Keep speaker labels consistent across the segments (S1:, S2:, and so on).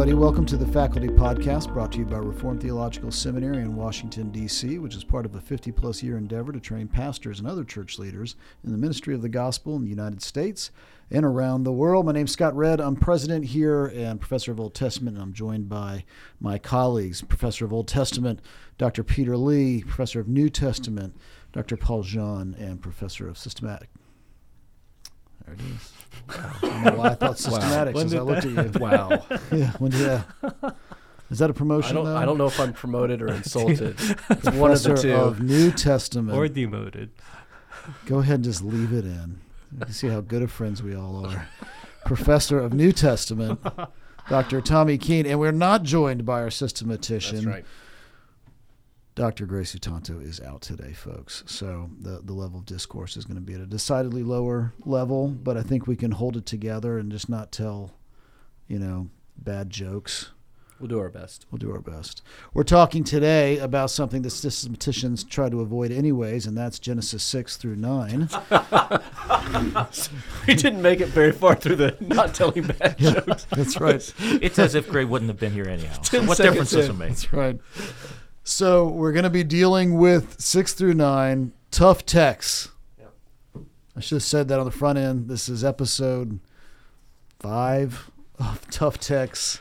S1: Everybody, welcome to the Faculty Podcast brought to you by Reformed Theological Seminary in Washington, D.C., which is part of a 50 plus year endeavor to train pastors and other church leaders in the ministry of the gospel in the United States and around the world. My name's Scott Redd. I'm president here and professor of Old Testament, and I'm joined by my colleagues, professor of Old Testament, Dr. Peter Lee, professor of New Testament, Dr. Paul Jeon, and professor of systematic. There it is. I don't know why I thought systematic
S2: When
S1: since I
S2: did
S1: looked at you.
S2: Wow.
S1: Yeah, when did that? Is that a promotion?
S2: I don't.
S1: though?
S2: I don't know if I'm promoted or insulted. It's one of the
S1: Professor
S2: two.
S1: of New Testament.
S3: or demoted.
S1: Go ahead and just leave it in. You see how good of friends we all are. Professor of New Testament, Dr. Tommy Keene, and we're not joined by our systematician.
S2: That's right.
S1: Dr. Grace Utanto is out today, folks. So the, the level of discourse is going to be at a decidedly lower level, but I think we can hold it together and just not tell, you know, bad jokes.
S2: We'll do our best.
S1: We'll do our best. We're talking today about something that systematicians try to avoid anyways, and that's Genesis 6 through 9.
S2: We didn't make it very far through the not telling bad jokes.
S1: That's right.
S3: It's as if Gray wouldn't have been here anyhow. So what
S2: seconds
S3: difference does it make?
S1: That's right. So we're going to be dealing with 6 through 9, tough texts.
S2: Yep.
S1: I should have said that on the front end. This is episode 5 of tough texts.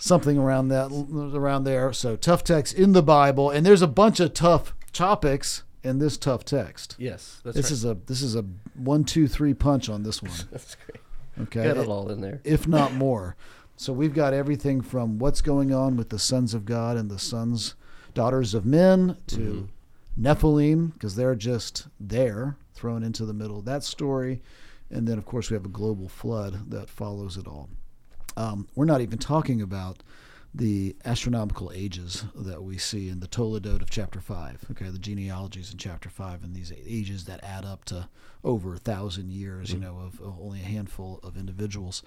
S1: Something around that around there. So tough texts in the Bible and there's a bunch of tough topics in this tough text.
S2: Yes, that's
S1: this
S2: right.
S1: is a this is a one two three punch on this one.
S2: That's great.
S1: Okay,
S2: Got it all in there.
S1: if not more. So we've got everything from what's going on with the sons of God and the sons, daughters of men, to Nephilim because they're just there, thrown into the middle of that story, and then of course we have a global flood that follows it all. Um, we're not even talking about the astronomical ages that we see in the Toledot of chapter 5. Okay, the genealogies in chapter 5 and these ages that add up to over a thousand years, you know, of, of only a handful of individuals.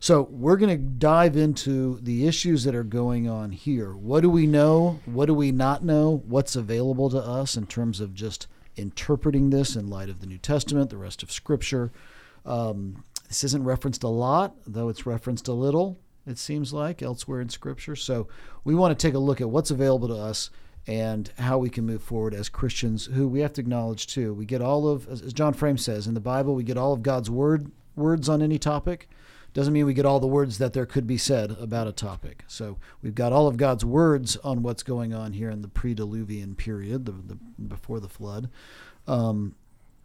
S1: So we're going to dive into the issues that are going on here. What do we know? What do we not know? What's available to us in terms of just interpreting this in light of the New Testament, the rest of Scripture? Um, this isn't referenced a lot, though it's referenced a little, it seems like, elsewhere in Scripture. So we want to take a look at what's available to us and how we can move forward as Christians, who we have to acknowledge too. We get all of, as John Frame says, in the Bible, we get all of God's word words on any topic. Doesn't mean we get all the words that there could be said about a topic. So we've got all of God's words on what's going on here in the pre-Diluvian period, the, the before the flood. Um,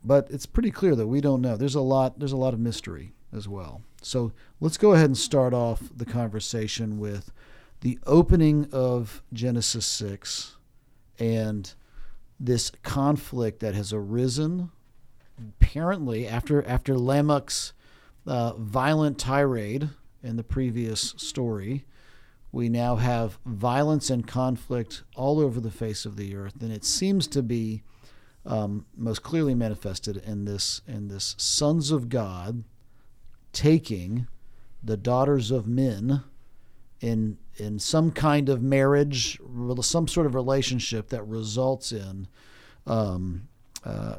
S1: but it's pretty clear that we don't know. There's a lot. There's a lot of mystery as well. So let's go ahead and start off the conversation with the opening of Genesis six and this conflict that has arisen apparently after after Lamech's uh, violent tirade in the previous story. We now have violence and conflict all over the face of the earth, and it seems to be um, most clearly manifested in this in this sons of God taking the daughters of men in in some kind of marriage, some sort of relationship that results in um, uh,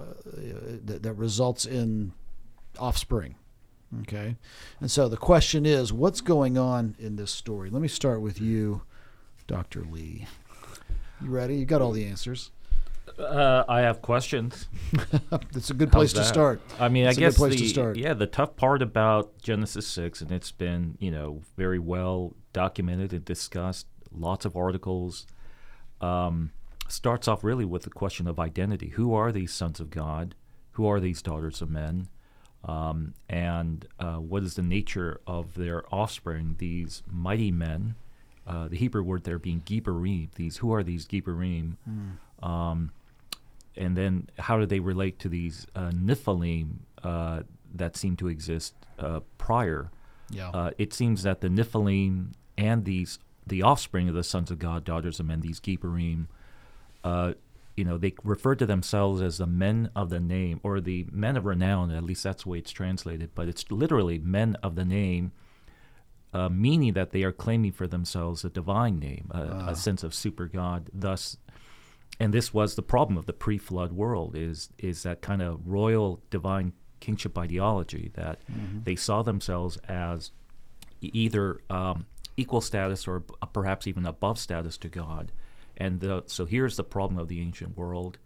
S1: that, that results in offspring. Okay, and so the question is, what's going on in this story? Let me start with you, Doctor Lee. You ready? You got all the answers.
S3: Uh, I have questions.
S1: That's a good place to start.
S3: I mean,
S1: a
S3: I guess the
S1: to start.
S3: yeah the tough part about Genesis six, and it's been you know very well documented and discussed. Lots of articles. Um, starts off really with the question of identity. Who are these sons of God? Who are these daughters of men? Um, and uh, what is the nature of their offspring? These mighty men. Uh, the Hebrew word there being Gibborim. These who are these Gibborim? Um, and then how do they relate to these uh, Nephilim uh, that seem to exist uh, prior?
S1: Yeah.
S3: Uh, it seems that the Nephilim and these the offspring of the sons of God, daughters of men, these Gibborim, uh, you know, they refer to themselves as the men of the name or the men of renown. At least that's the way it's translated, but it's literally men of the name. Uh, meaning that they are claiming for themselves a divine name, a,
S1: Ah.
S3: a sense of super God. Thus, and this was the problem of the pre-flood world is is that kind of royal divine kingship ideology that they saw themselves as either um, equal status or b- perhaps even above status to God. And the, so here's the problem of the ancient world,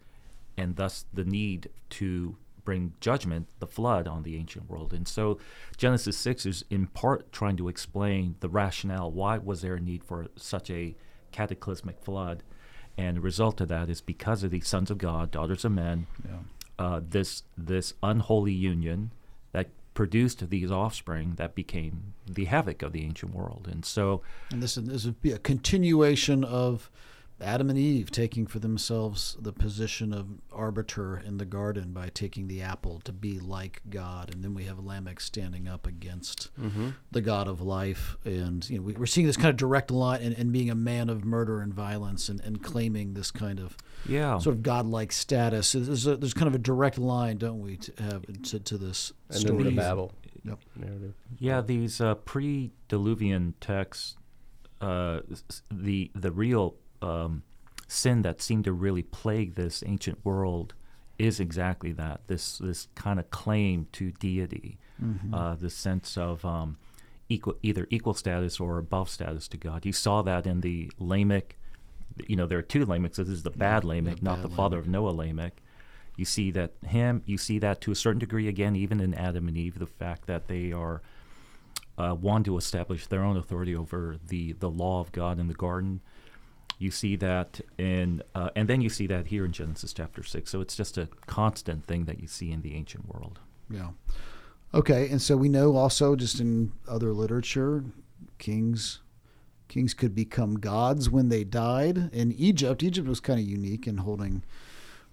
S3: and thus the need to bring judgment, the flood, on the ancient world. And so Genesis 6 is in part trying to explain the rationale. Why was there a need for such a cataclysmic flood? And the result of that is because of the sons of God, daughters of men,
S1: Yeah.
S3: uh, this this unholy union that produced these offspring that became the havoc of the ancient world. And so,
S1: And this, this would be a continuation of Adam and Eve taking for themselves the position of arbiter in the garden by taking the apple to be like God. And then we have Lamech standing up against the God of life. And you know, we, we're seeing this kind of direct line and, and being a man of murder and violence and, and claiming this kind of
S3: yeah,
S1: sort of godlike status. There's, a, there's kind of a direct line, don't we, to have to, to this
S2: And
S1: story.
S2: then the Babel
S1: Yep.
S2: narrative.
S3: Yeah, these uh, pre-Diluvian texts, uh, the the real um, sin that seemed to really plague this ancient world is exactly that this this kind of claim to deity, uh, the sense of um, equal either equal status or above status to God. You saw that in the Lamech. You know, there are two Lamechs. This is the bad Lamech, not
S1: bad
S3: the father of Noah Lamech. You see that him. You see that to a certain degree again, even in Adam and Eve, the fact that they are uh, want to establish their own authority over the the law of God in the garden. You see that in, uh, and then you see that here in Genesis chapter six. So it's just a constant thing that you see in the ancient world.
S1: Yeah. Okay, and so we know also just in other literature, kings kings could become gods when they died. In Egypt, Egypt was kind of unique in holding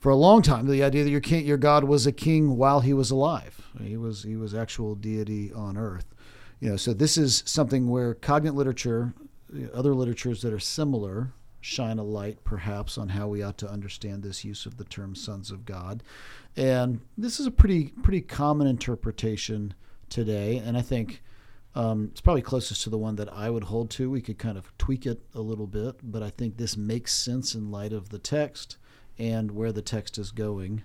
S1: for a long time the idea that your king, your god was a king while he was alive. He was he was actual deity on earth. You know, so this is something where cognate literature, other literatures that are similar, shine a light perhaps on how we ought to understand this use of the term sons of God. And this is a pretty pretty common interpretation today, and I think um, it's probably closest to the one that I would hold to. We could kind of tweak it a little bit, but I think this makes sense in light of the text and where the text is going.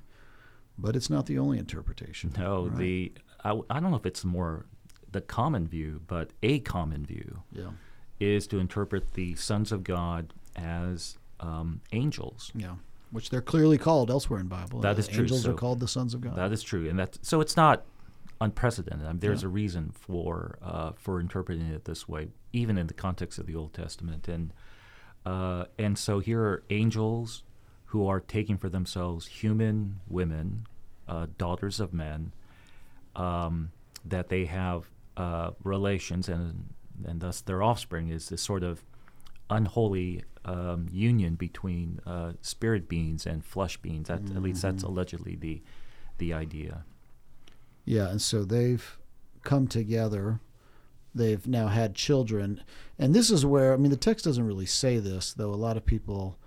S1: But it's not the only interpretation.
S3: No,
S1: right?
S3: the I, I don't know if it's more the common view, but a common view
S1: yeah,
S3: is to interpret the sons of God as um, angels.
S1: yeah, which they're clearly called elsewhere in Bible.
S3: That
S1: Uh,
S3: is true,
S1: Angels
S3: so-
S1: are called the sons of God.
S3: That is true, and that so it's not unprecedented. I mean, there's
S1: Yeah.
S3: a reason for uh, for interpreting it this way, even in the context of the Old Testament, and uh, and so here are angels who are taking for themselves human women, uh, daughters of men, um, that they have uh, relations, and and thus their offspring is this sort of unholy um, union between uh, spirit beings and flesh beings. That, At least that's allegedly the the idea.
S1: Yeah, and so they've come together. They've now had children. And this is where, I mean, the text doesn't really say this, though a lot of people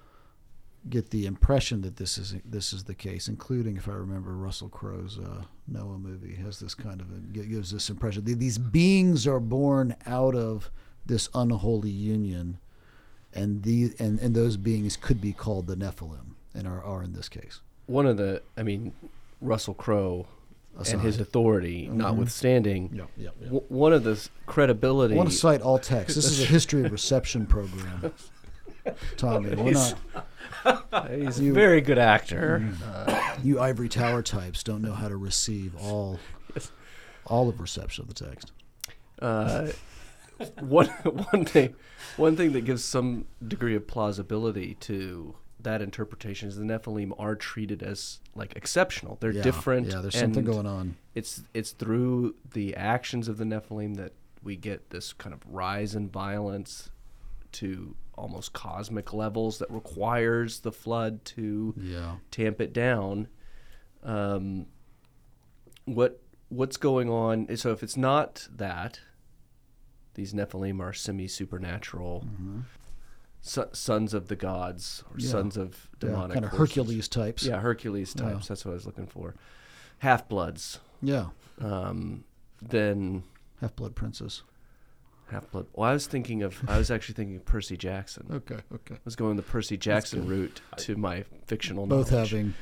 S1: get the impression that this is this is the case, including, if I remember, Russell Crowe's uh, Noah movie has this kind of a, gives this impression. These beings are born out of this unholy union, and the and, and those beings could be called the Nephilim, and are, are in this case.
S2: One of the, I mean, Russell Crowe and his
S1: Aside.
S2: authority mm-hmm. notwithstanding,
S1: Yeah, yeah, yeah.
S2: w- one of the credibility.
S1: I want to cite all texts. This is a history of reception program. Tommy, we're not
S2: He's
S1: You-
S2: a very good actor. Mm-hmm.
S1: Uh, you ivory tower types don't know how to receive all all of reception of the text.
S2: Uh, one one thing, one thing that gives some degree of plausibility to that interpretation is the Nephilim are treated as like exceptional. They're
S1: Yeah,
S2: different.
S1: Yeah, there's something going on.
S2: It's it's through the actions of the Nephilim that we get this kind of rise in violence to almost cosmic levels that requires the flood to
S1: Yeah.
S2: tamp it down. Um, what what's going on? So if it's not that, these Nephilim are semi supernatural so, sons of the gods or
S1: Mm-hmm. Yeah.
S2: sons of
S1: Yeah,
S2: demonic
S1: kind of
S2: forces.
S1: Hercules types.
S2: Yeah, Hercules
S1: Yeah.
S2: types. That's what I was looking for. Half bloods.
S1: Yeah.
S2: Um, then
S1: Half blood princess.
S2: half blood. Well, I was thinking of. I was actually thinking of Percy Jackson.
S1: okay. Okay, I
S2: was going the Percy Jackson route to my fictional
S1: Both
S2: knowledge.
S1: having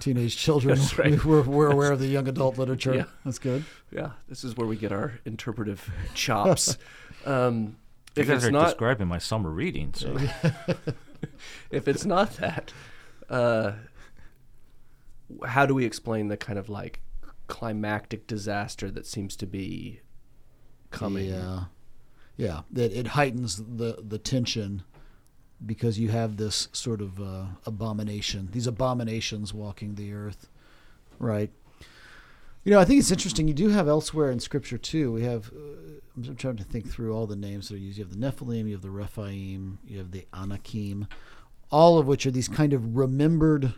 S1: teenage children.
S2: That's right.
S1: We're, we're aware of the young adult literature.
S2: Yeah.
S1: That's good.
S2: Yeah, this is where we get our interpretive chops. um,
S3: You
S2: if
S3: guys
S2: it's
S3: are
S2: not
S3: describing my summer reading, so
S2: if it's not that, uh, how do we explain the kind of like climactic disaster that seems to be coming?
S1: Yeah, yeah. That it heightens the the tension because you have this sort of uh, abomination, these abominations walking the earth, right? You know, I think it's interesting. You do have elsewhere in Scripture too. We have. Uh, I'm trying to think through all the names that are used. You have the Nephilim, you have the Rephaim, you have the Anakim, all of which are these kind of remembered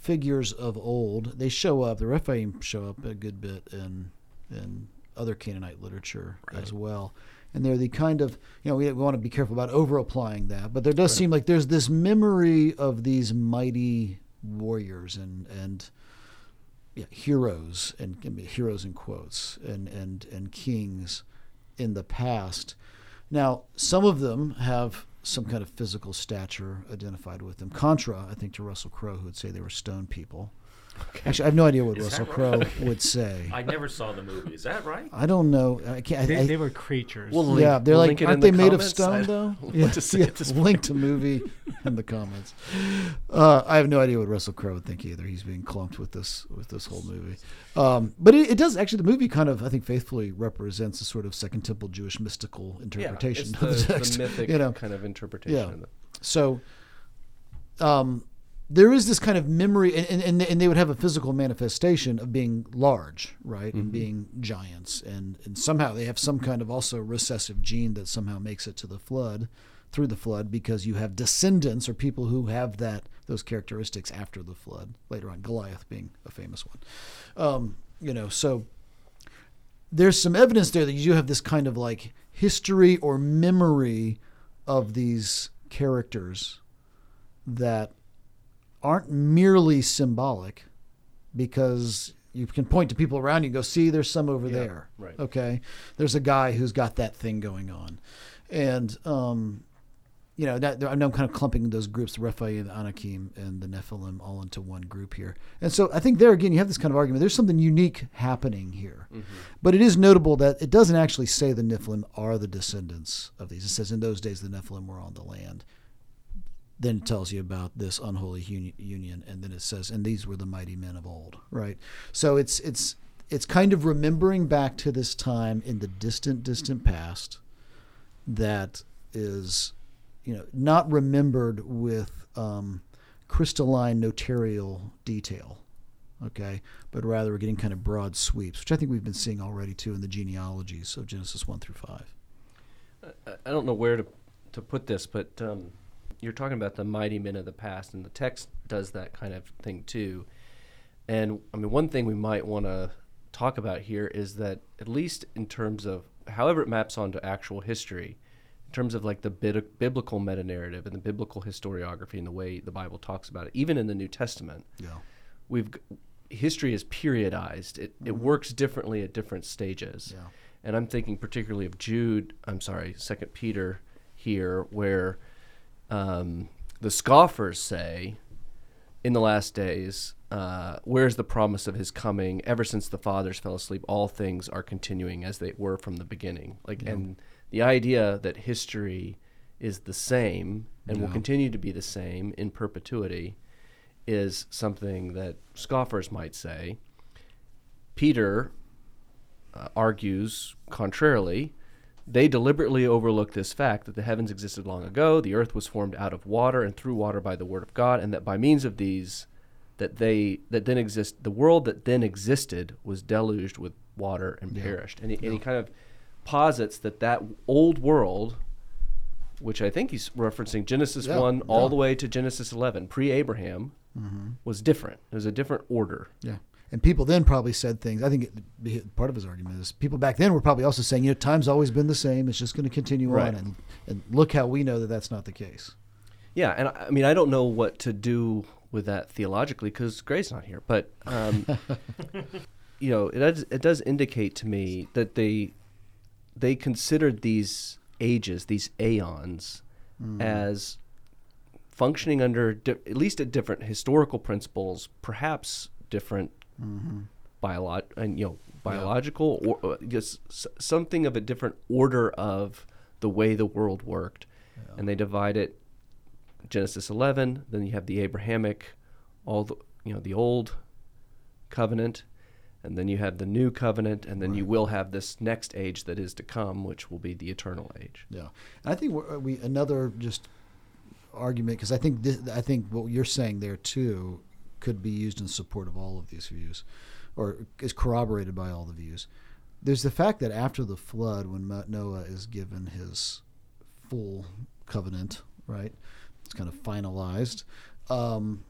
S1: figures of old. They show up. The Rephaim show up a good bit in in other Canaanite literature as well. And they're the kind of you know we, we want to be careful about over applying that, but there does seem like there's this memory of these mighty warriors and and yeah, heroes and heroes in quotes and and and kings in the past. Now, some of them have some kind of physical stature identified with them. Contra, I think, to Russell Crowe, who would say they were stone people. Actually, I have no idea what
S3: Is
S1: Russell
S3: that
S1: Crowe would say.
S3: I never saw the movie. Is that right?
S1: I don't know. I can't. I,
S4: They,
S1: I-
S4: they were creatures.
S2: We'll
S1: yeah, they're
S2: we'll
S1: like,
S2: link it in
S1: aren't
S2: the
S1: they made of stone
S2: I
S1: though?
S2: don't know what to say
S1: yeah,
S2: at this
S1: link to movie in the comments. Uh, I have no idea what Russell Crowe would think either. He's being clumped with this with this whole movie, um, but it, it does actually. The movie kind of, I think, faithfully represents a sort of Second Temple Jewish mystical
S2: Yeah,
S1: interpretation
S2: it's
S1: of the,
S2: the, the
S1: text.
S2: mythic
S1: you know,
S2: kind of interpretation.
S1: Yeah.
S2: Of the,
S1: so um, there is this kind of memory, and, and, and they- would have a physical manifestation of being large, right, and being giants, and, and somehow they have some kind of also recessive gene that somehow makes it to the flood, through the flood, because you have descendants or people who have that those characteristics after the flood. Later on, Goliath being a famous one, um, you know, so there's some evidence there that you have this kind of like history or memory of these characters that aren't merely symbolic because you can point to people around you and go see there's some over
S2: Yeah,
S1: there
S2: right.
S1: okay there's a guy who's got that thing going on and um you know that I know I'm kind of clumping those groups, the Anakim, and the Nephilim, all into one group here. And so I think there again, you have this kind of argument. There's something unique happening here, but it is notable that it doesn't actually say the Nephilim are the descendants of these. It says in those days the Nephilim were on the land. Then it tells you about this unholy uni- union, and then it says, and these were the mighty men of old, right? So it's it's it's kind of remembering back to this time in the distant, distant past that is you know, not remembered with um, crystalline notarial detail, okay, but rather we're getting kind of broad sweeps, which I think we've been seeing already too in the genealogies of Genesis one through five.
S2: I- I don't know where to to put this, but um, you're talking about the mighty men of the past, and the text does that kind of thing too. And I mean, one thing we might want to talk about here is that at least in terms of however it maps onto actual history, in terms of like the bid- biblical meta narrative and the biblical historiography and the way the Bible talks about it, even in the New Testament,
S1: Yeah.
S2: we've history is periodized. It it mm-hmm. works differently at different stages.
S1: Yeah.
S2: And I'm thinking particularly of Jude. I'm sorry, Second Peter here, where um, the scoffers say, "In the last days, uh, where's the promise of His coming? Ever since the fathers fell asleep, all things are continuing as they were from the beginning." Like, and the idea that history is the same and will continue to be the same in perpetuity is something that scoffers might say. Peter uh, argues contrarily. They deliberately overlook this fact that the heavens existed long ago, the earth was formed out of water and through water by the word of God, and that by means of these, that they that then exist, the world that then existed was deluged with water and
S1: Yeah.
S2: perished. And he, and he kind of posits that that old world, which I think he's referencing Genesis
S1: Yeah,
S2: one all
S1: yeah.
S2: the way to Genesis eleven, pre-Abraham, mm-hmm. was different. It was a different order.
S1: Yeah. And people then probably said things. I think it, part of his argument is people back then were probably also saying, you know, time's always been the same. It's just going to continue
S2: Right.
S1: on. And, and look how we know that that's not the case.
S2: Yeah, and I I mean, I don't know what to do with that theologically because Gray's not here, but um, you know, it does, it does indicate to me that they they considered these ages, these aeons, as functioning under di- at least at different historical principles, perhaps different biolog- and you know biological or uh, just s- something of a different order of the way the world worked, and they divide it. Genesis 11, then you have the Abrahamic, all the you know the old covenant, and then you have the new covenant, and then you will have this next age that is to come, which will be the eternal age.
S1: Yeah, and I think we're, we another just argument because I think this, I think what you're saying there too could be used in support of all of these views, or is corroborated by all the views. There's the fact that after the flood, when Noah is given his full covenant, right, it's kind of finalized. Um,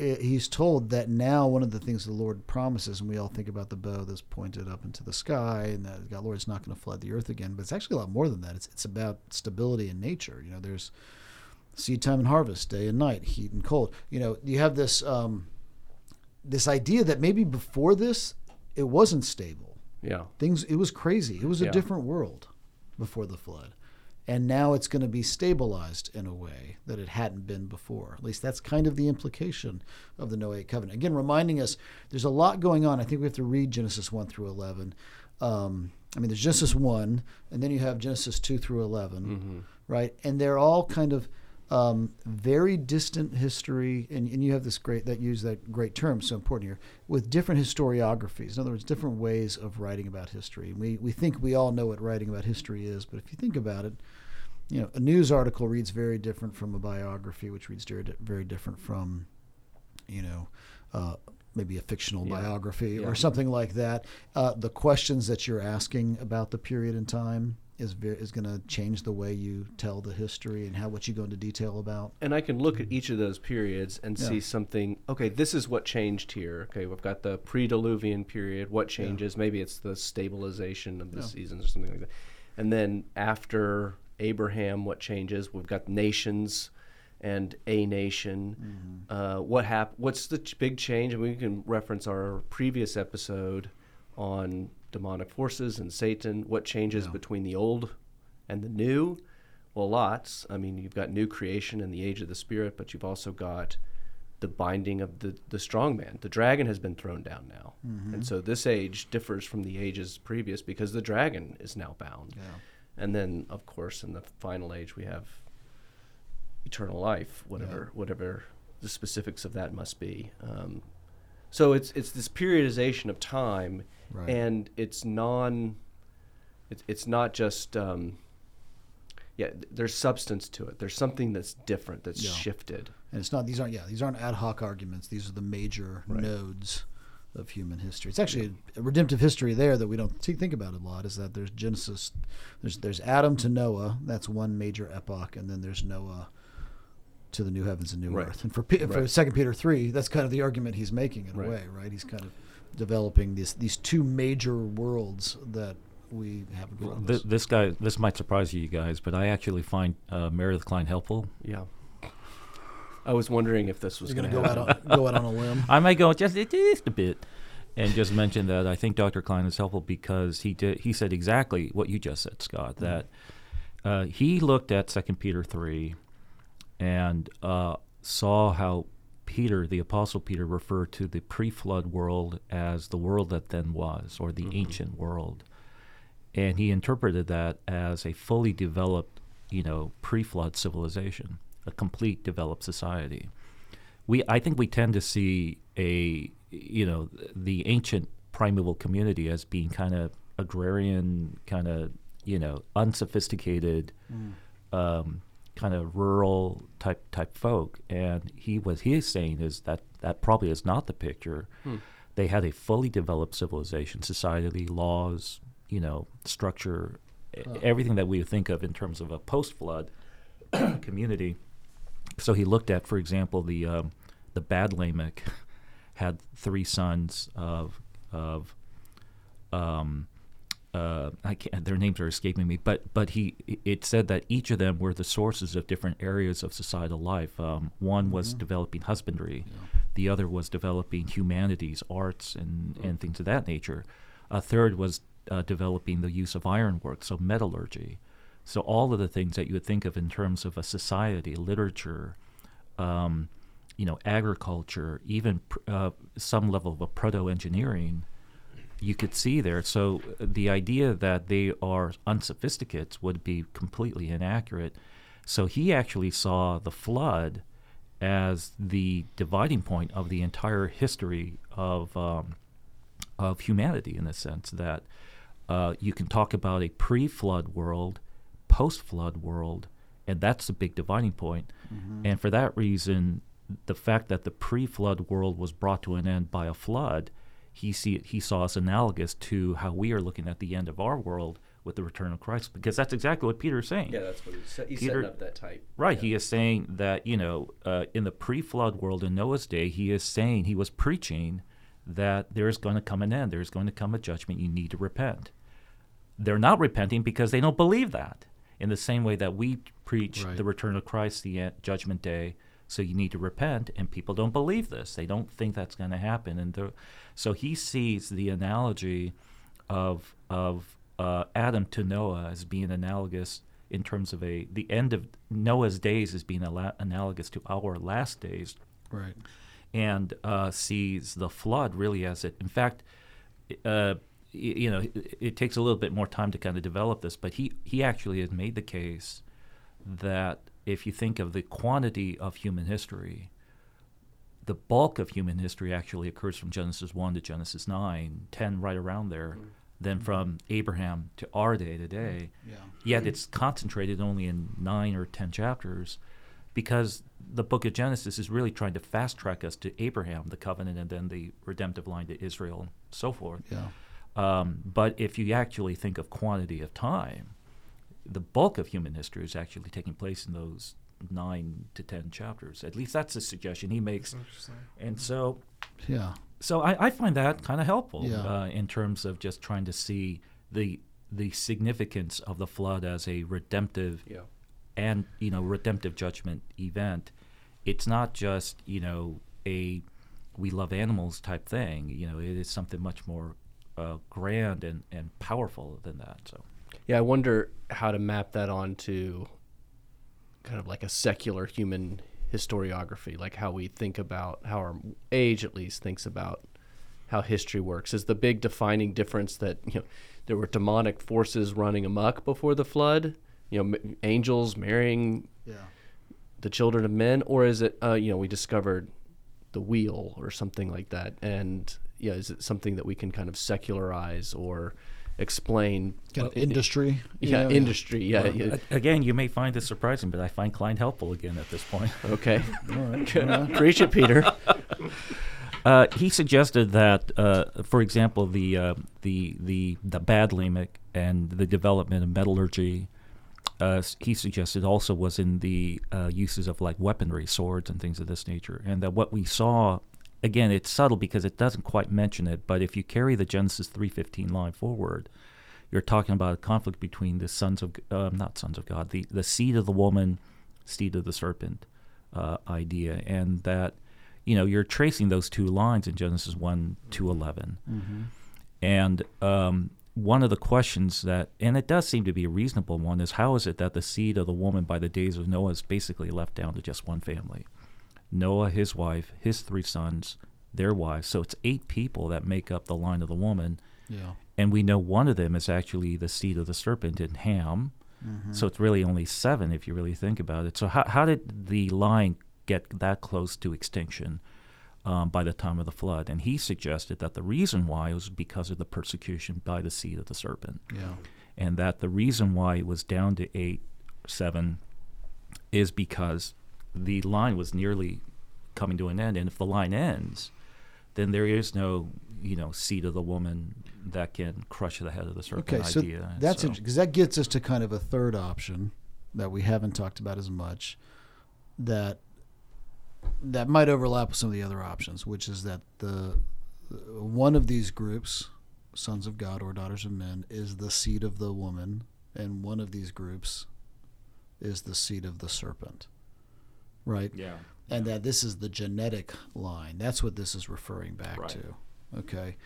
S1: i- he's told that now one of the things the Lord promises, and we all think about the bow that's pointed up into the sky, and that God, Lord, is not going to flood the earth again. But it's actually a lot more than that. It's it's about stability in nature. You know, there's seed time and harvest, day and night, heat and cold. You know, you have this um, this idea that maybe before this it wasn't stable.
S2: Yeah.
S1: Things it was crazy. It was a
S2: Yeah.
S1: different world before the flood. And now it's going to be stabilized in a way that it hadn't been before. At least that's kind of the implication of the Noahic covenant. Again, reminding us there's a lot going on. I think we have to read Genesis 1 through 11. Um, I mean, there's Genesis 1, and then you have Genesis 2 through 11, right? And they're all kind of um, very distant history, and, and you have this great that use that great term so important here with different historiographies. In other words, different ways of writing about history. We we think we all know what writing about history is, but if you think about it, you know, a news article reads very different from a biography, which reads very, very different from, you know, uh, maybe a fictional
S2: Yeah.
S1: biography
S2: Yeah.
S1: or something like that. Uh, the questions that you're asking about the period in time is very, is going to change the way you tell the history and how what you go into detail about.
S2: And I can look at each of those periods and
S1: Yeah.
S2: see something. Okay, this is what changed here. Okay, we've got the pre-Diluvian period. What changes? Maybe it's the stabilization of the
S1: Yeah.
S2: seasons or something like that. And then after Abraham, what changes? We've got nations and a nation. Uh, what hap- What's the ch- big change? And we can reference our previous episode on demonic forces and Satan. What changes
S1: Yeah.
S2: between the old and the new? Well, lots. I mean, you've got new creation and the age of the spirit, but you've also got the binding of the, the strong man. The dragon has been thrown down now. And so this age differs from the ages previous because the dragon is now bound.
S1: Yeah.
S2: And then, of course, in the final age, we have eternal life, whatever whatever the specifics of that must be. Um, so it's it's this periodization of time,
S1: Right.
S2: and it's non. It's it's not just. Um, yeah, th- there's substance to it. There's something that's different, that's
S1: Yeah.
S2: shifted.
S1: And it's not these aren't yeah these aren't ad hoc arguments. These are the major
S2: Right.
S1: nodes of human history. It's actually a redemptive history there that we don't thi- think about a lot. Is that there's Genesis, there's there's Adam to Noah. That's one major epoch, and then there's Noah to the new heavens and new
S2: Right.
S1: earth. And for Pe- for Second Peter three, that's kind of the argument he's making in
S2: Right.
S1: a way, right? He's kind of developing these these two major worlds that we have in front of
S3: Th- this guy, this might surprise you guys, but I actually find uh, Meredith Kline helpful.
S2: Yeah. I was wondering if this was going
S1: gonna
S2: to
S1: go
S2: happen.
S1: out on, go out on a limb.
S3: I might go just just a bit, and just mention that I think Dr. Klein is helpful because he did he said exactly what you just said, Scott. That uh, he looked at Second Peter three, and uh, saw how Peter, the Apostle Peter, referred to the pre-flood world as the world that then was, or the ancient world, and he interpreted that as a fully developed, you know, pre-flood civilization, a complete developed society. We I think we tend to see a you know the ancient primeval community as being kind of agrarian, kind of you know unsophisticated, um, kind of rural type type folk. And he what he is saying is that that probably is not the picture. They had a fully developed civilization, society, laws, you know, structure, e- everything that we think of in terms of a post flood community. So he looked at, for example, the um, the Bad Lamech had three sons of of um, uh, I can't, their names are escaping me, but but he it said that each of them were the sources of different areas of societal life. Um, one was developing husbandry, the other was developing humanities, arts, and and things of that nature. A third was uh, developing the use of ironwork, so metallurgy. So all of the things that you would think of in terms of a society, literature, um, you know, agriculture, even pr- uh, some level of a proto-engineering, you could see there. So uh, the idea that they are unsophisticates would be completely inaccurate. So he actually saw the flood as the dividing point of the entire history of um, of humanity, in the sense that uh, you can talk about a pre-flood world, post-flood world, and that's the big dividing point.
S1: Mm-hmm.
S3: And for that reason, the fact that the pre-flood world was brought to an end by a flood, he see he saw us analogous to how we are looking at the end of our world with the return of Christ, because that's exactly what Peter is saying.
S2: Yeah, that's what he's, set, he's
S3: Peter-
S2: setting up that type.
S3: Right.
S2: Yeah.
S3: He is saying that, you know, uh, in the pre flood world in Noah's day, he is saying, he was preaching that there is going to come an end. There's going to come a judgment. You need to repent. They're not repenting because they don't believe that. In the same way that we preach
S1: Right.
S3: the return of Christ, the en- judgment day, so you need to repent, and people don't believe this. They don't think that's going to happen. And so he sees the analogy of of uh, Adam to Noah as being analogous in terms of a the end of Noah's days as being ala- analogous to our last days,
S1: Right.
S3: and uh, sees the flood really as it. In fact, uh, you know, it, it takes a little bit more time to kind of develop this, but he he actually has made the case that if you think of the quantity of human history, the bulk of human history actually occurs from Genesis 1 to Genesis 9, 10 right around there, then from Abraham to our day today.
S1: Yeah.
S3: Yet it's concentrated only in 9 or 10 chapters because the book of Genesis is really trying to fast track us to Abraham, the covenant, and then the redemptive line to Israel and so forth.
S1: Yeah.
S3: Um, but if you actually think of quantity of time, the bulk of human history is actually taking place in those nine to ten chapters. At least that's the suggestion he makes. And so,
S1: Yeah.
S3: so I, I find that kind of helpful
S1: Yeah.
S3: uh, in terms of just trying to see the the significance of the flood as a redemptive
S2: Yeah.
S3: and you know redemptive judgment event. It's not just you know a we love animals type thing. You know, it is something much more uh, grand and, and powerful than that. So
S2: Yeah, I wonder how to map that onto kind of like a secular human historiography, like how we think about how our age at least thinks about how history works. Is the big defining difference that you know there were demonic forces running amok before the flood? You know, m- angels marrying
S1: Yeah.
S2: the children of men, or is it uh, you know we discovered the wheel or something like that? And yeah, is it something that we can kind of secularize or explain?
S1: Kind of industry. you
S2: yeah,
S1: know,
S2: industry. Yeah, yeah.
S3: A- again, you may find this surprising, but I find Kline helpful again at this point.
S2: Okay.
S1: All right.
S2: Good. Preach it, Peter.
S3: Uh, he suggested that, uh, for example, the uh, the the the bad Lamech and the development of metallurgy. Uh, he suggested also was in the uh, uses of like weaponry, swords, and things of this nature, and that what we saw, again, it's subtle because it doesn't quite mention it, but if you carry the Genesis three fifteen line forward, you're talking about a conflict between the sons of uh, not sons of God, the the seed of the woman, seed of the serpent uh, idea, and that you know you're tracing those two lines in Genesis one to 11
S1: Mm-hmm.
S3: and um, one of the questions that, and it does seem to be a reasonable one, is how is it that the seed of the woman by the days of Noah is basically left down to just one family? Noah, his wife, his three sons, their wives. So it's eight people that make up the line of the woman.
S1: Yeah.
S3: And we know one of them is actually the seed of the serpent in Ham.
S1: Mm-hmm.
S3: So it's really only seven if you really think about it. So how, how did the line get that close to extinction um, by the time of the flood? And he suggested that the reason why was because of the persecution by the seed of the serpent,
S1: Yeah.
S3: and that the reason why it was down to eight, seven, is because the line was nearly coming to an end. And if the line ends, then there is no, you know, seed of the woman that can crush the head of the serpent
S1: Okay, so
S3: idea.
S1: that's
S3: So-
S1: because that gets us to kind of a third option that we haven't talked about as much. That that might overlap with some of the other options, which is that the one of these groups, sons of God or daughters of men, is the seed of the woman, and one of these groups is the seed of the serpent. Right?
S3: Yeah.
S1: and that this is the genetic line. That's what this is referring back
S3: Right.
S1: to. Okay,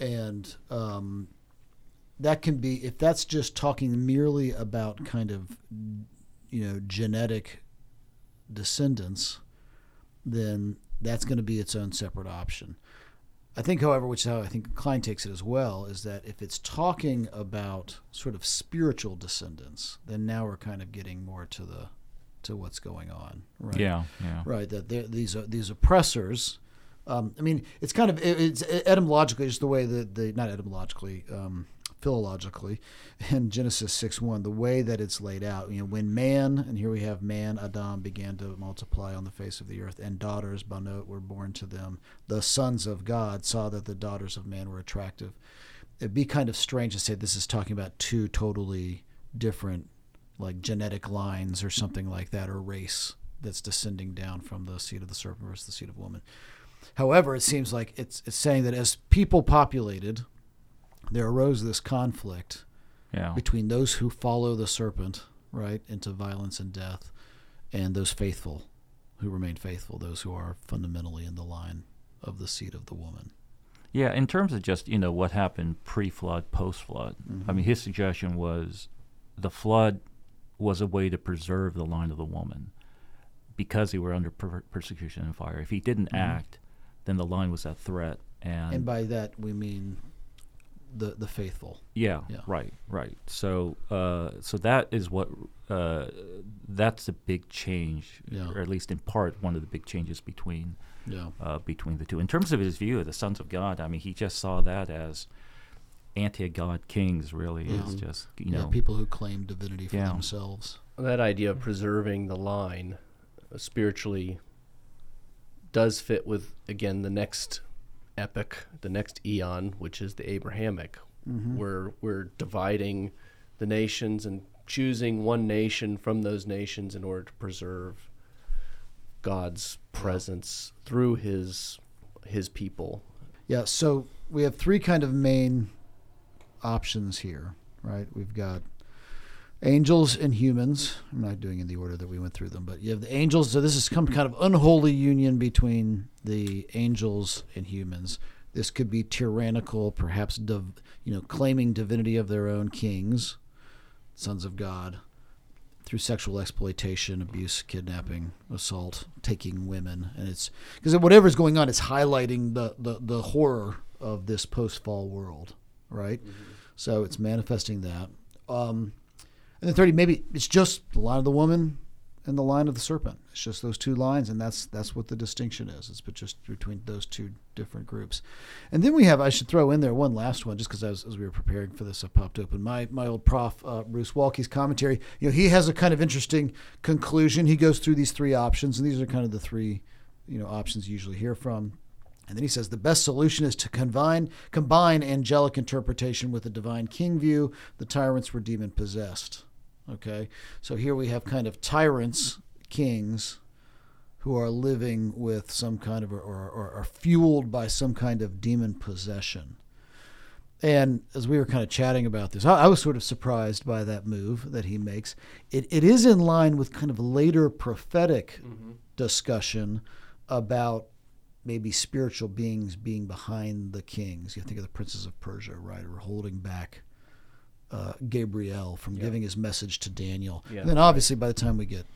S1: and um, that can be if that's just talking merely about kind of you know genetic descendants, then that's going to be its own separate option. I think, however, which is how I think Kline takes it as well, is that if it's talking about sort of spiritual descendants, then now we're kind of getting more to the to what's going on, right?
S3: Yeah, yeah.
S1: right. That these are these oppressors. Um, I mean, it's kind of it's etymologically just the way that the not etymologically, um, philologically, in Genesis six one, the way that it's laid out. You know, when man and here we have man Adam began to multiply on the face of the earth, and daughters Banot were born to them. The sons of God saw that the daughters of man were attractive. It'd be kind of strange to say this is talking about two totally different like genetic lines or something like that, or race that's descending down from the seed of the serpent versus the seed of woman. However, it seems like it's it's saying that as people populated, there arose this conflict
S3: Yeah.
S1: between those who follow the serpent, right, into violence and death, and those faithful who remain faithful, those who are fundamentally in the line of the seed of the woman.
S3: Yeah, in terms of just you know what happened pre-flood, post-flood. I mean, mm-hmm. his suggestion was the flood was a way to preserve the line of the woman because they were under per- persecution and fire. If he didn't act, then the line was at threat. And,
S1: And by that we mean the the faithful.
S3: yeah,
S1: Yeah.
S3: right, right. So, uh, so that is what uh, that's a big change,
S1: Yeah.
S3: or at least in part one of the big changes between
S1: Yeah.
S3: uh, between the two. In terms of his view of the sons of God, I mean, he just saw that as anti-God kings. Really, it's
S1: Mhm.
S3: just you
S1: yeah,
S3: know,
S1: people who claim divinity for
S3: Yeah.
S1: themselves.
S2: that idea of preserving the line uh, spiritually does fit with again the next epic, the next eon, which is the Abrahamic,
S1: Mm-hmm.
S2: where we're dividing the nations and choosing one nation from those nations in order to preserve God's presence through his his people.
S1: Yeah, so we have three kind of main options here, right? We've got angels and humans. I'm not doing in the order that we went through them, but you have the angels. So this is some kind of unholy union between the angels and humans. This could be tyrannical, perhaps, div, you know, claiming divinity of their own kings, sons of God, through sexual exploitation, abuse, kidnapping, assault, taking women, and it's because whatever's going on, it's highlighting the the, the horror of this post-fall world, right? So it's manifesting that. Um, and then thirty, maybe it's just the line of the woman and the line of the serpent. It's just those two lines, and that's that's what the distinction is. It's but just between those two different groups. And then we have, I should throw in there one last one, just because as, as we were preparing for this, I popped open my my old prof uh, Bruce Waltke's commentary. You know, he has a kind of interesting conclusion. He goes through these three options, and these are kind of the three, you know, options you usually hear from. And then he says the best solution is to combine combine angelic interpretation with the divine king view. The tyrants were demon possessed. Okay, so here we have kind of tyrants, kings, who are living with some kind of or, or are fueled by some kind of demon possession. And as we were kind of chatting about this, I, I was sort of surprised by that move that he makes. It, it is in line with kind of later prophetic mm-hmm. discussion about maybe spiritual beings being behind the kings. You think of the princes of Persia, right, or holding back uh, Gabriel from
S2: Yeah.
S1: giving his message to Daniel.
S2: Yeah.
S1: And then obviously by the time we get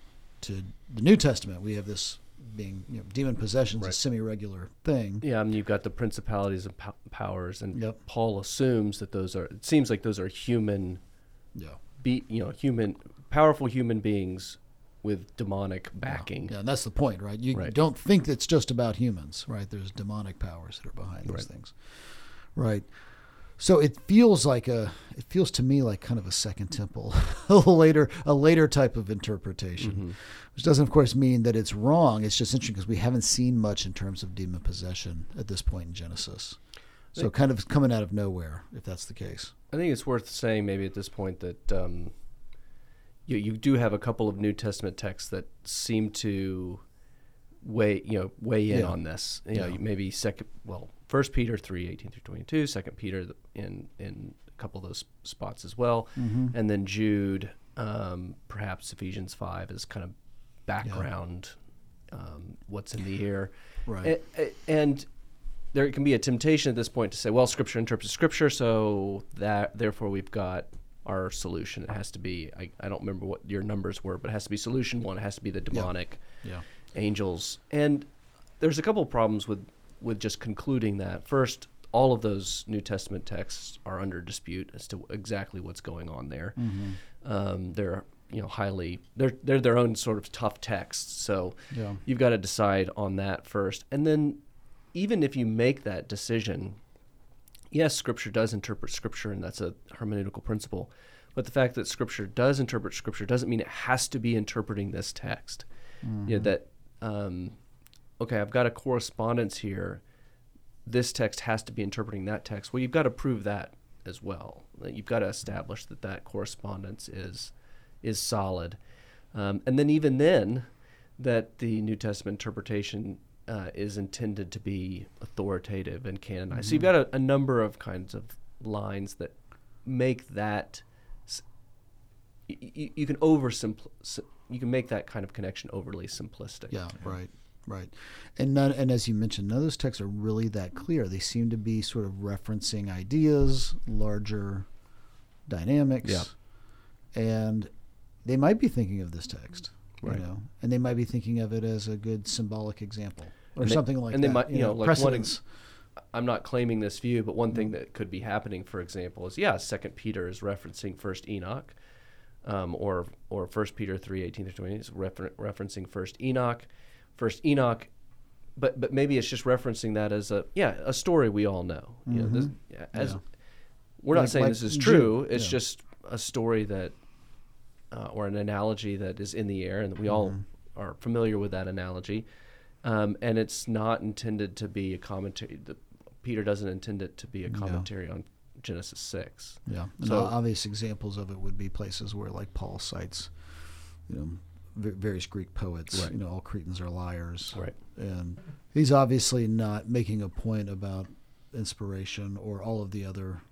S1: to the New Testament, we have this being you know, demon possession is a semi-regular thing.
S2: Yeah, I mean you've got the principalities and pow- powers, and
S1: Yep.
S2: Paul assumes that those are. It seems like those are human
S1: Yeah.
S2: be you know human powerful human beings with demonic backing.
S1: Yeah, and that's the point, right? You
S2: Right.
S1: don't think it's just about humans, right? There's demonic powers that are behind these
S2: Right.
S1: things, right? So it feels like a, it feels to me like kind of a second temple, a later, a later type of interpretation,
S2: Mm-hmm.
S1: which doesn't, of course, mean that it's wrong. It's just interesting because we haven't seen much in terms of demon possession at this point in Genesis. So kind of coming out of nowhere, if that's the case.
S2: I think it's worth saying maybe at this point that um, you you do have a couple of New Testament texts that seem to weigh you know weigh in
S1: Yeah.
S2: on this. You know, maybe second well First Peter three eighteen through twenty two, Second Peter in in a couple of those spots as well,
S1: Mm-hmm.
S2: and then Jude, um, perhaps Ephesians five is kind of background. Um, what's in the air,
S1: Right.
S2: A- a- and there can be a temptation at this point to say, well, Scripture interprets Scripture, so that therefore we've got our solution. It has to be. I, I don't remember what your numbers were, but it has to be solution one. It has to be the demonic
S1: yeah.
S2: angels. And there's a couple of problems with with just concluding that first, all of those New Testament texts are under dispute as to exactly what's going on there. Um, they're you know highly they're they're their own sort of tough texts, so
S1: Yeah.
S2: you've got to decide on that first, and then even if you make that decision, yes, Scripture does interpret Scripture, and that's a hermeneutical principle. But the fact that Scripture does interpret Scripture doesn't mean it has to be interpreting this text. You know, that um, okay, I've got a correspondence here. This text has to be interpreting that text. Well, you've got to prove that as well. You've got to establish that that correspondence is is solid, um, and then even then, that the New Testament interpretation uh, is intended to be authoritative and canonized. So you've got a, a number of kinds of lines that make that s- y- y- you can oversimpl- you can make that kind of connection overly simplistic.
S1: Yeah, right, right. And none, and as you mentioned, none of those texts are really that clear. They seem to be sort of referencing ideas, larger dynamics,
S2: Yeah.
S1: and they might be thinking of this text,
S2: Right.
S1: you know, and they might be thinking of it as a good symbolic example or
S2: they-
S1: something like
S2: and
S1: that.
S2: And they might- you know, like one. I'm not claiming this view, but one thing that could be happening, for example, is yeah, Second Peter is referencing First Enoch, um, or or First Peter three eighteen to twenty is refer- referencing First Enoch, First Enoch, but but maybe it's just referencing that as a yeah a story we all know. You know, this, as
S1: Yeah.
S2: we're not
S1: Like-
S2: saying
S1: like
S2: this is true. It's
S1: yeah.
S2: just a story that uh, or an analogy that is in the air, and we all
S1: Mm-hmm.
S2: are familiar with that analogy. Um, and it's not intended to be a commentary. The, Peter doesn't intend it to be a
S1: No.
S2: commentary on Genesis six.
S1: Yeah, and
S2: So-
S1: obvious examples of it would be places where, like Paul cites, you know, v- various Greek poets.
S2: Right.
S1: You know, all Cretans are liars.
S2: Right.
S1: And he's obviously not making a point about inspiration or all of the other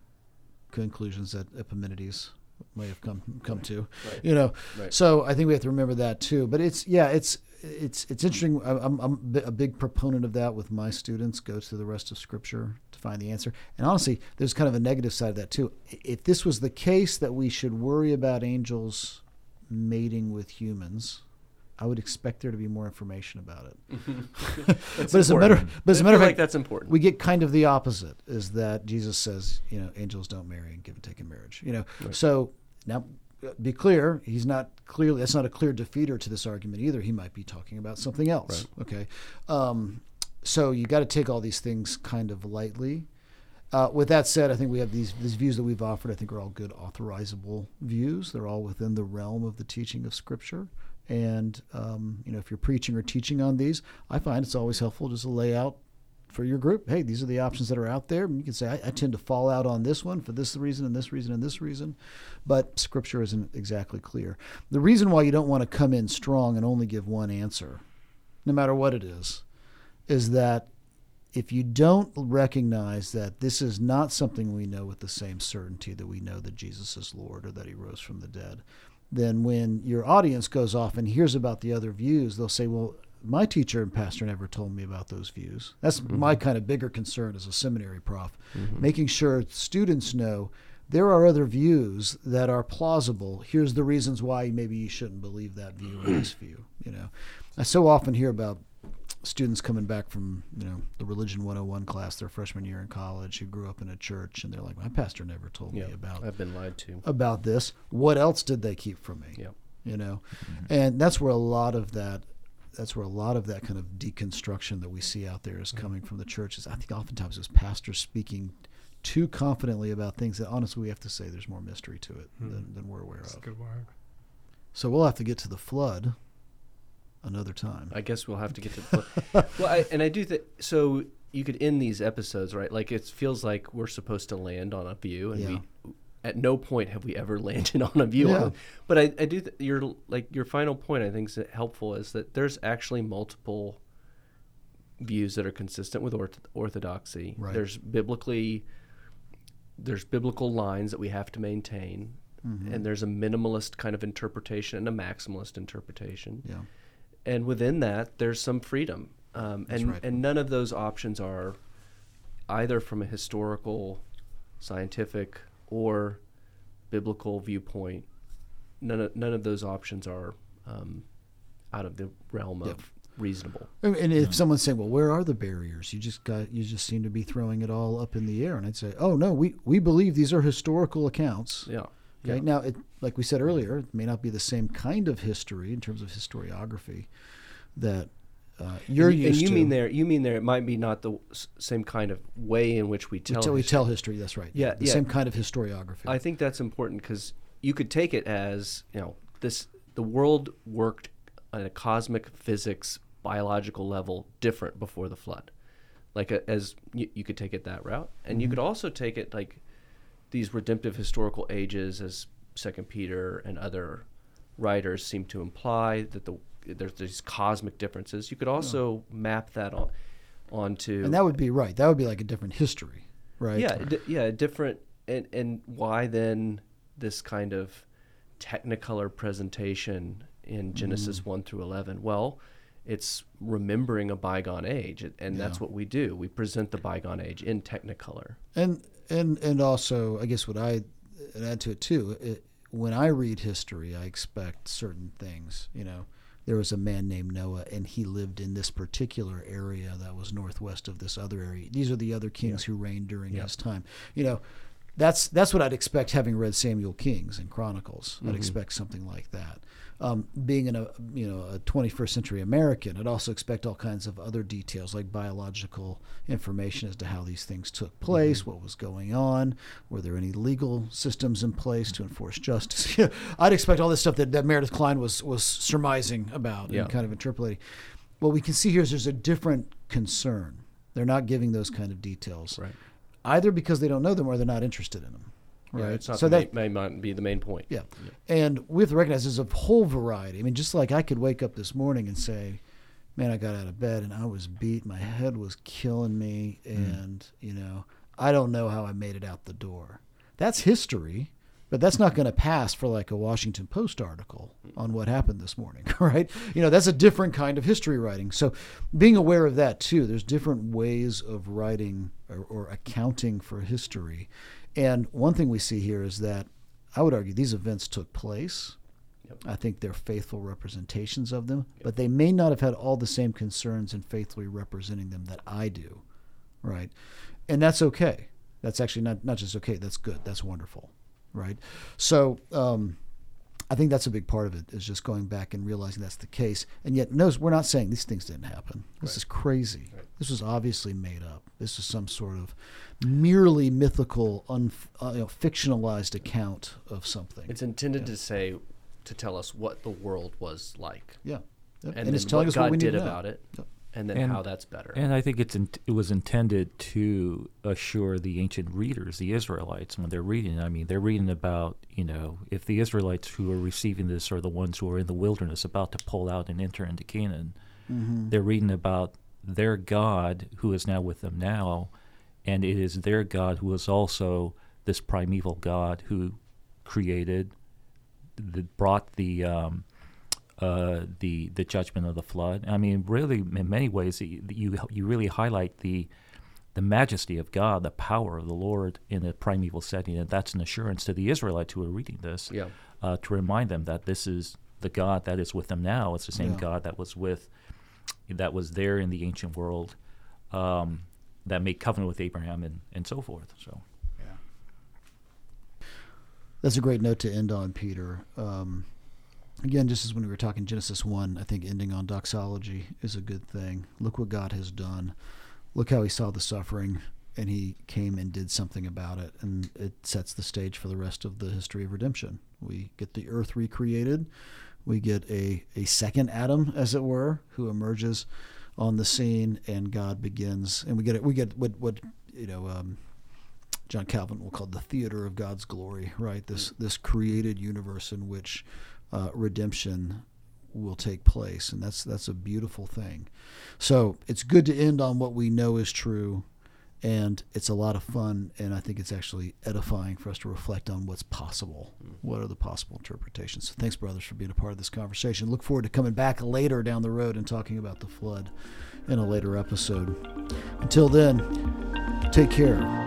S1: conclusions that Epimenides may have come come to.
S2: Right.
S1: You know,
S2: Right.
S1: so I think we have to remember that too. But it's yeah, it's it's it's interesting. I'm I'm a big proponent of that with my students. Go to the rest of Scripture to find the answer. And honestly, there's kind of a negative side of that too. If this was the case that we should worry about angels mating with humans. I would expect there to be more information about it. But as a matter, but as a
S2: I
S1: matter of fact,
S2: like that's important.
S1: we get kind of the opposite is that Jesus says, you know, angels don't marry and give and take in marriage. You know,
S2: Right.
S1: so now be clear, he's not clearly that's not a clear defeater to this argument either. He might be talking about something else. Okay, um, so you got to take all these things kind of lightly. Uh, with that said, I think we have these these views that we've offered. I think are all good authorizable views. They're all within the realm of the teaching of Scripture. And um, you know, if you're preaching or teaching on these, I find it's always helpful just to lay out for your group. Hey, these are the options that are out there. And you can say, I, I tend to fall out on this one for this reason and this reason and this reason, but Scripture isn't exactly clear. The reason why you don't want to come in strong and only give one answer, no matter what it is, is that if you don't recognize that this is not something we know with the same certainty that we know that Jesus is Lord or that he rose from the dead, then when your audience goes off and hears about the other views, they'll say, Well, my teacher and pastor never told me about those views. That's mm-hmm. my kind of bigger concern as a seminary prof, mm-hmm. making sure students know there are other views that are plausible. Here's the reasons why maybe you shouldn't believe that view or this view. You know, I so often hear about students coming back from you know the religion 101 class their freshman year in college who grew up in a church and they're like my pastor never told
S2: yeah,
S1: me about
S2: I've been lied to.
S1: about this. What else did they keep from me?
S2: Yeah.
S1: you know? And that's where a lot of that that's where a lot of that kind of deconstruction that we see out there is coming from the churches. I think oftentimes it's pastors speaking too confidently about things that honestly we have to say there's more mystery to it hmm. than, than we're aware
S4: That's a
S1: of.
S4: good word.
S1: so we'll have to get to the flood another time
S2: I guess we'll have to get to. The, well, I, and I do think so. You could end these episodes right, like it feels like we're supposed to land on a view, and
S1: Yeah.
S2: we at no point have we ever landed on a view.
S1: Yeah.
S2: On, but I, I do th- your like your final point. I think is helpful is that there's actually multiple views that are consistent with orth- orthodoxy.
S1: Right.
S2: There's biblically there's biblical lines that we have to maintain,
S1: Mm-hmm.
S2: and there's a minimalist kind of interpretation and a maximalist interpretation
S1: yeah
S2: and within that there's some freedom um, and
S1: right.
S2: and none of those options are either from a historical scientific or biblical viewpoint none of, none of those options are um, out of the realm
S1: Yep.
S2: of reasonable.
S1: And and if someone's saying, "Well, where are the barriers?" You just got you just seem to be throwing it all up in the air, and I'd say, "Oh no, we we believe these are historical accounts."
S2: Yeah. Yeah.
S1: Now, it, like we said earlier, it may not be the same kind of history in terms of historiography that uh, you're
S2: and, you-
S1: used
S2: and you
S1: to.
S2: mean there you mean there it might be not the same kind of way in which we
S1: we
S2: tell
S1: tell, we
S2: history.
S1: tell history. That's right.
S2: Yeah,
S1: the
S2: yeah.
S1: same kind of historiography.
S2: I think that's important because you could take it as you know this the world worked on a cosmic physics biological level different before the flood, like a, as you, you could take it that route, and you
S1: Mm-hmm.
S2: could also take it like these redemptive historical ages as Second Peter and other writers seem to imply that the there's these cosmic differences. You could hmm. also map that on onto
S1: and that would be right. That would be like a different history, right?
S2: yeah, d- yeah, different, and and why then this kind of Technicolor presentation in hmm. Genesis one through eleven? Well, it's remembering a bygone age, and- and that's what we do. We present the bygone age in Technicolor.
S1: and and and also i guess what i add to it too it, when i read history i expect certain things you know. There was a man named noah and he lived in this particular area that was northwest of this other area. These are the other kings who reigned during
S2: Yeah.
S1: his time. You know that's that's what i'd expect having read samuel kings and chronicles.
S2: Mm-hmm.
S1: i'd expect something like that um, being in a you know a 21st century American, I'd also expect all kinds of other details like biological information as to how these things took place,
S2: Mm-hmm.
S1: what was going on, were there any legal systems in place to enforce justice. I'd expect all this stuff that, that Meredith Kline was was surmising about
S2: Yeah.
S1: and kind of interpolating. What we can see here is there's a different concern. They're not giving those kind of details,
S2: Right.
S1: either because they don't know them or they're not interested in them.
S2: Yeah,
S1: Right.
S2: it's not
S1: so
S2: the
S1: that
S2: may not be the main point.
S1: yeah. And we have to recognize there's a whole variety. I mean, just like I could wake up this morning and say, man, I got out of bed and I was beat. My head was killing me. Mm. And, you know, I don't know how I made it out the door. That's history, but that's not going to pass for like a Washington Post article on what happened this morning, right? You know, that's a different kind of history writing. So being aware of that too, there's different ways of writing or, or accounting for history. And one thing we see here is that I would argue these events took place.
S2: Yep.
S1: I think they're faithful representations of them, but they may not have had all the same concerns in faithfully representing them that I do, right? And that's okay. That's actually not not just okay. That's good. That's wonderful, right? So um, I think that's a big part of it is just going back and realizing that's the case. And yet, notice we're not saying these things didn't happen. This
S2: Right.
S1: is crazy.
S2: Right.
S1: This was obviously made up. This is some sort of merely mythical, un, uh, you know, fictionalized account of something.
S2: It's intended to say, to tell us what the world was like,
S1: yeah, Yep.
S2: and,
S1: and, it's telling
S2: what
S1: us
S2: God
S1: what we
S2: did about it,
S1: Yep.
S2: And then
S3: And-
S2: how that's better.
S3: And I think it's in, it was intended to assure the ancient readers, the Israelites, when they're reading. I mean, they're reading about you know if the Israelites who are receiving this are the ones who are in the wilderness about to pull out and enter into Canaan.
S1: Mm-hmm.
S3: They're reading about their God who is now with them now, and it is their God who is also this primeval God who created, that brought the um, uh, the the judgment of the flood. I mean, really, in many ways, you you, you really highlight the the majesty of God, the power of the Lord in a primeval setting, and that's an assurance to the Israelites who are reading this
S2: yeah,
S3: uh, to remind them that this is the God that is with them now. It's the same
S1: Yeah.
S3: God that was with that was there in the ancient world, um, that made covenant with Abraham and, and so forth. So
S1: That's a great note to end on, Peter. Um, again, just as when we were talking Genesis 1, I think ending on doxology is a good thing. Look what God has done. Look how he saw the suffering and he came and did something about it. And it sets the stage for the rest of the history of redemption. We get the earth recreated. We get a, a second Adam, as it were, who emerges on the scene, and God begins. And we get it. We get what what you know. Um, John Calvin will call the theater of God's glory, right? This this created universe in which uh, redemption will take place, and that's that's a beautiful thing. So it's good to end on what we know is true, and it's a lot of fun, and I think it's actually edifying for us to reflect on what's possible. What are the possible interpretations? So thanks, brothers, for being a part of this conversation. Look forward to coming back later down the road and talking about the flood in a later episode. Until then, take care.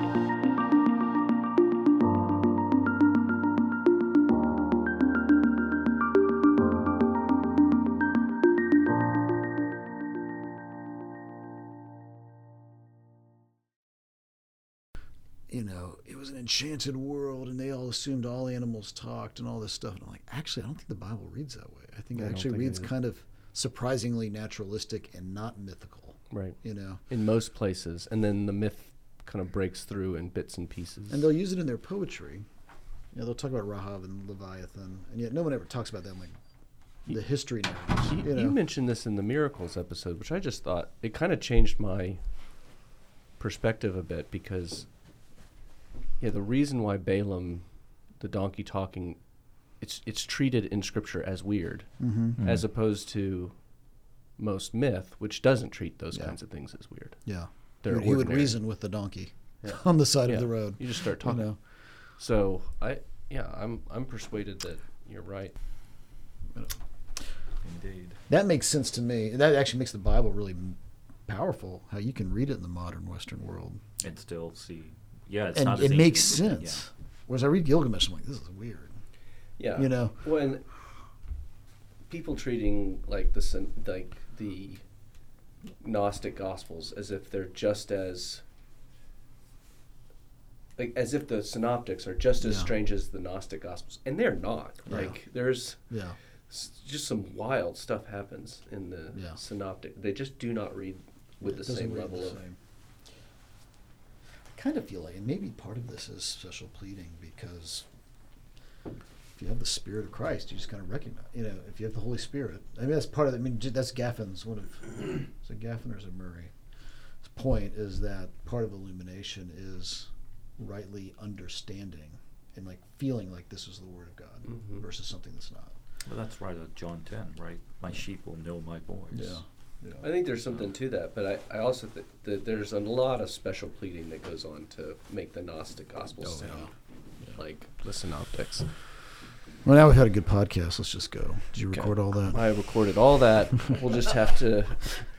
S1: Enchanted world, and they all assumed all animals talked and all this stuff. And I'm like, actually, I don't think the Bible reads that way. I think it actually
S2: think
S1: reads
S2: is.
S1: kind of surprisingly naturalistic and not mythical.
S2: Right.
S1: You know,
S2: In most places, and then the myth kind of breaks through in bits and pieces.
S1: and they'll use it in their poetry. You know, they'll talk about Rahab and Leviathan, and yet no one ever talks about them like the history narratives.
S2: You,
S1: You know,
S2: you mentioned this in the miracles episode, which I just thought it kind of changed my perspective a bit because, yeah, the reason why Balaam, the donkey talking, it's it's treated in Scripture as weird,
S1: Mhm.
S2: as opposed to most myth, which doesn't treat those
S1: Yeah.
S2: kinds of things as weird.
S1: yeah,
S2: They're
S1: he would, he would reason with the donkey
S2: Yeah.
S1: on the side
S2: Yeah.
S1: of the road.
S2: You just start
S1: You
S2: talking.
S1: know,
S2: So I, yeah, I'm I'm persuaded that you're right.
S3: Indeed.
S1: that makes sense to me. That actually makes the Bible really powerful. How you can read it in the modern Western world,
S3: And still see. Yeah, it's
S1: and
S3: not
S1: it
S3: as
S1: makes
S3: ancient.
S1: sense. Whereas I read Gilgamesh, I'm like, this is weird.
S2: Yeah.
S1: You know,
S2: when people treating like the like the Gnostic Gospels as if they're just as like as if the synoptics are just as
S1: Yeah.
S2: strange as the Gnostic Gospels, and they're not.
S1: Yeah.
S2: Like there's
S1: yeah.
S2: s- just some wild stuff happens in the
S1: Yeah.
S2: synoptic. They just do not read with
S1: It
S2: the same level
S1: the
S2: of.
S1: same. I kind of feel like, and maybe part of this is special pleading because if you have the Spirit of Christ, you just kind of recognize, you know, if you have the Holy Spirit. I mean, that's part of. it. I mean, that's Gaffin's one of. is it Gaffin or is it Murray? His point is that part of illumination is rightly understanding and like feeling like this is the Word of God
S2: Mhm.
S1: versus something that's not.
S3: Well, that's right at John 10, right? My sheep will know my voice.
S1: Yeah.
S2: I think there's something to that, but I, I also think that there's a lot of special pleading that goes on to make the Gnostic Gospels
S1: Oh,
S2: sound
S1: yeah.
S2: like the Synoptics.
S1: Well, now we've had a good podcast. Let's just go. Did you
S2: Okay.
S1: record all that?
S2: I recorded all that. We'll just have to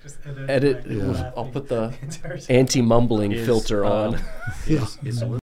S4: Just edit.
S2: edit.
S1: Yeah.
S2: I'll put the anti-mumbling
S3: Is,
S2: filter
S3: um,
S2: on.
S1: Yeah.
S3: Is, is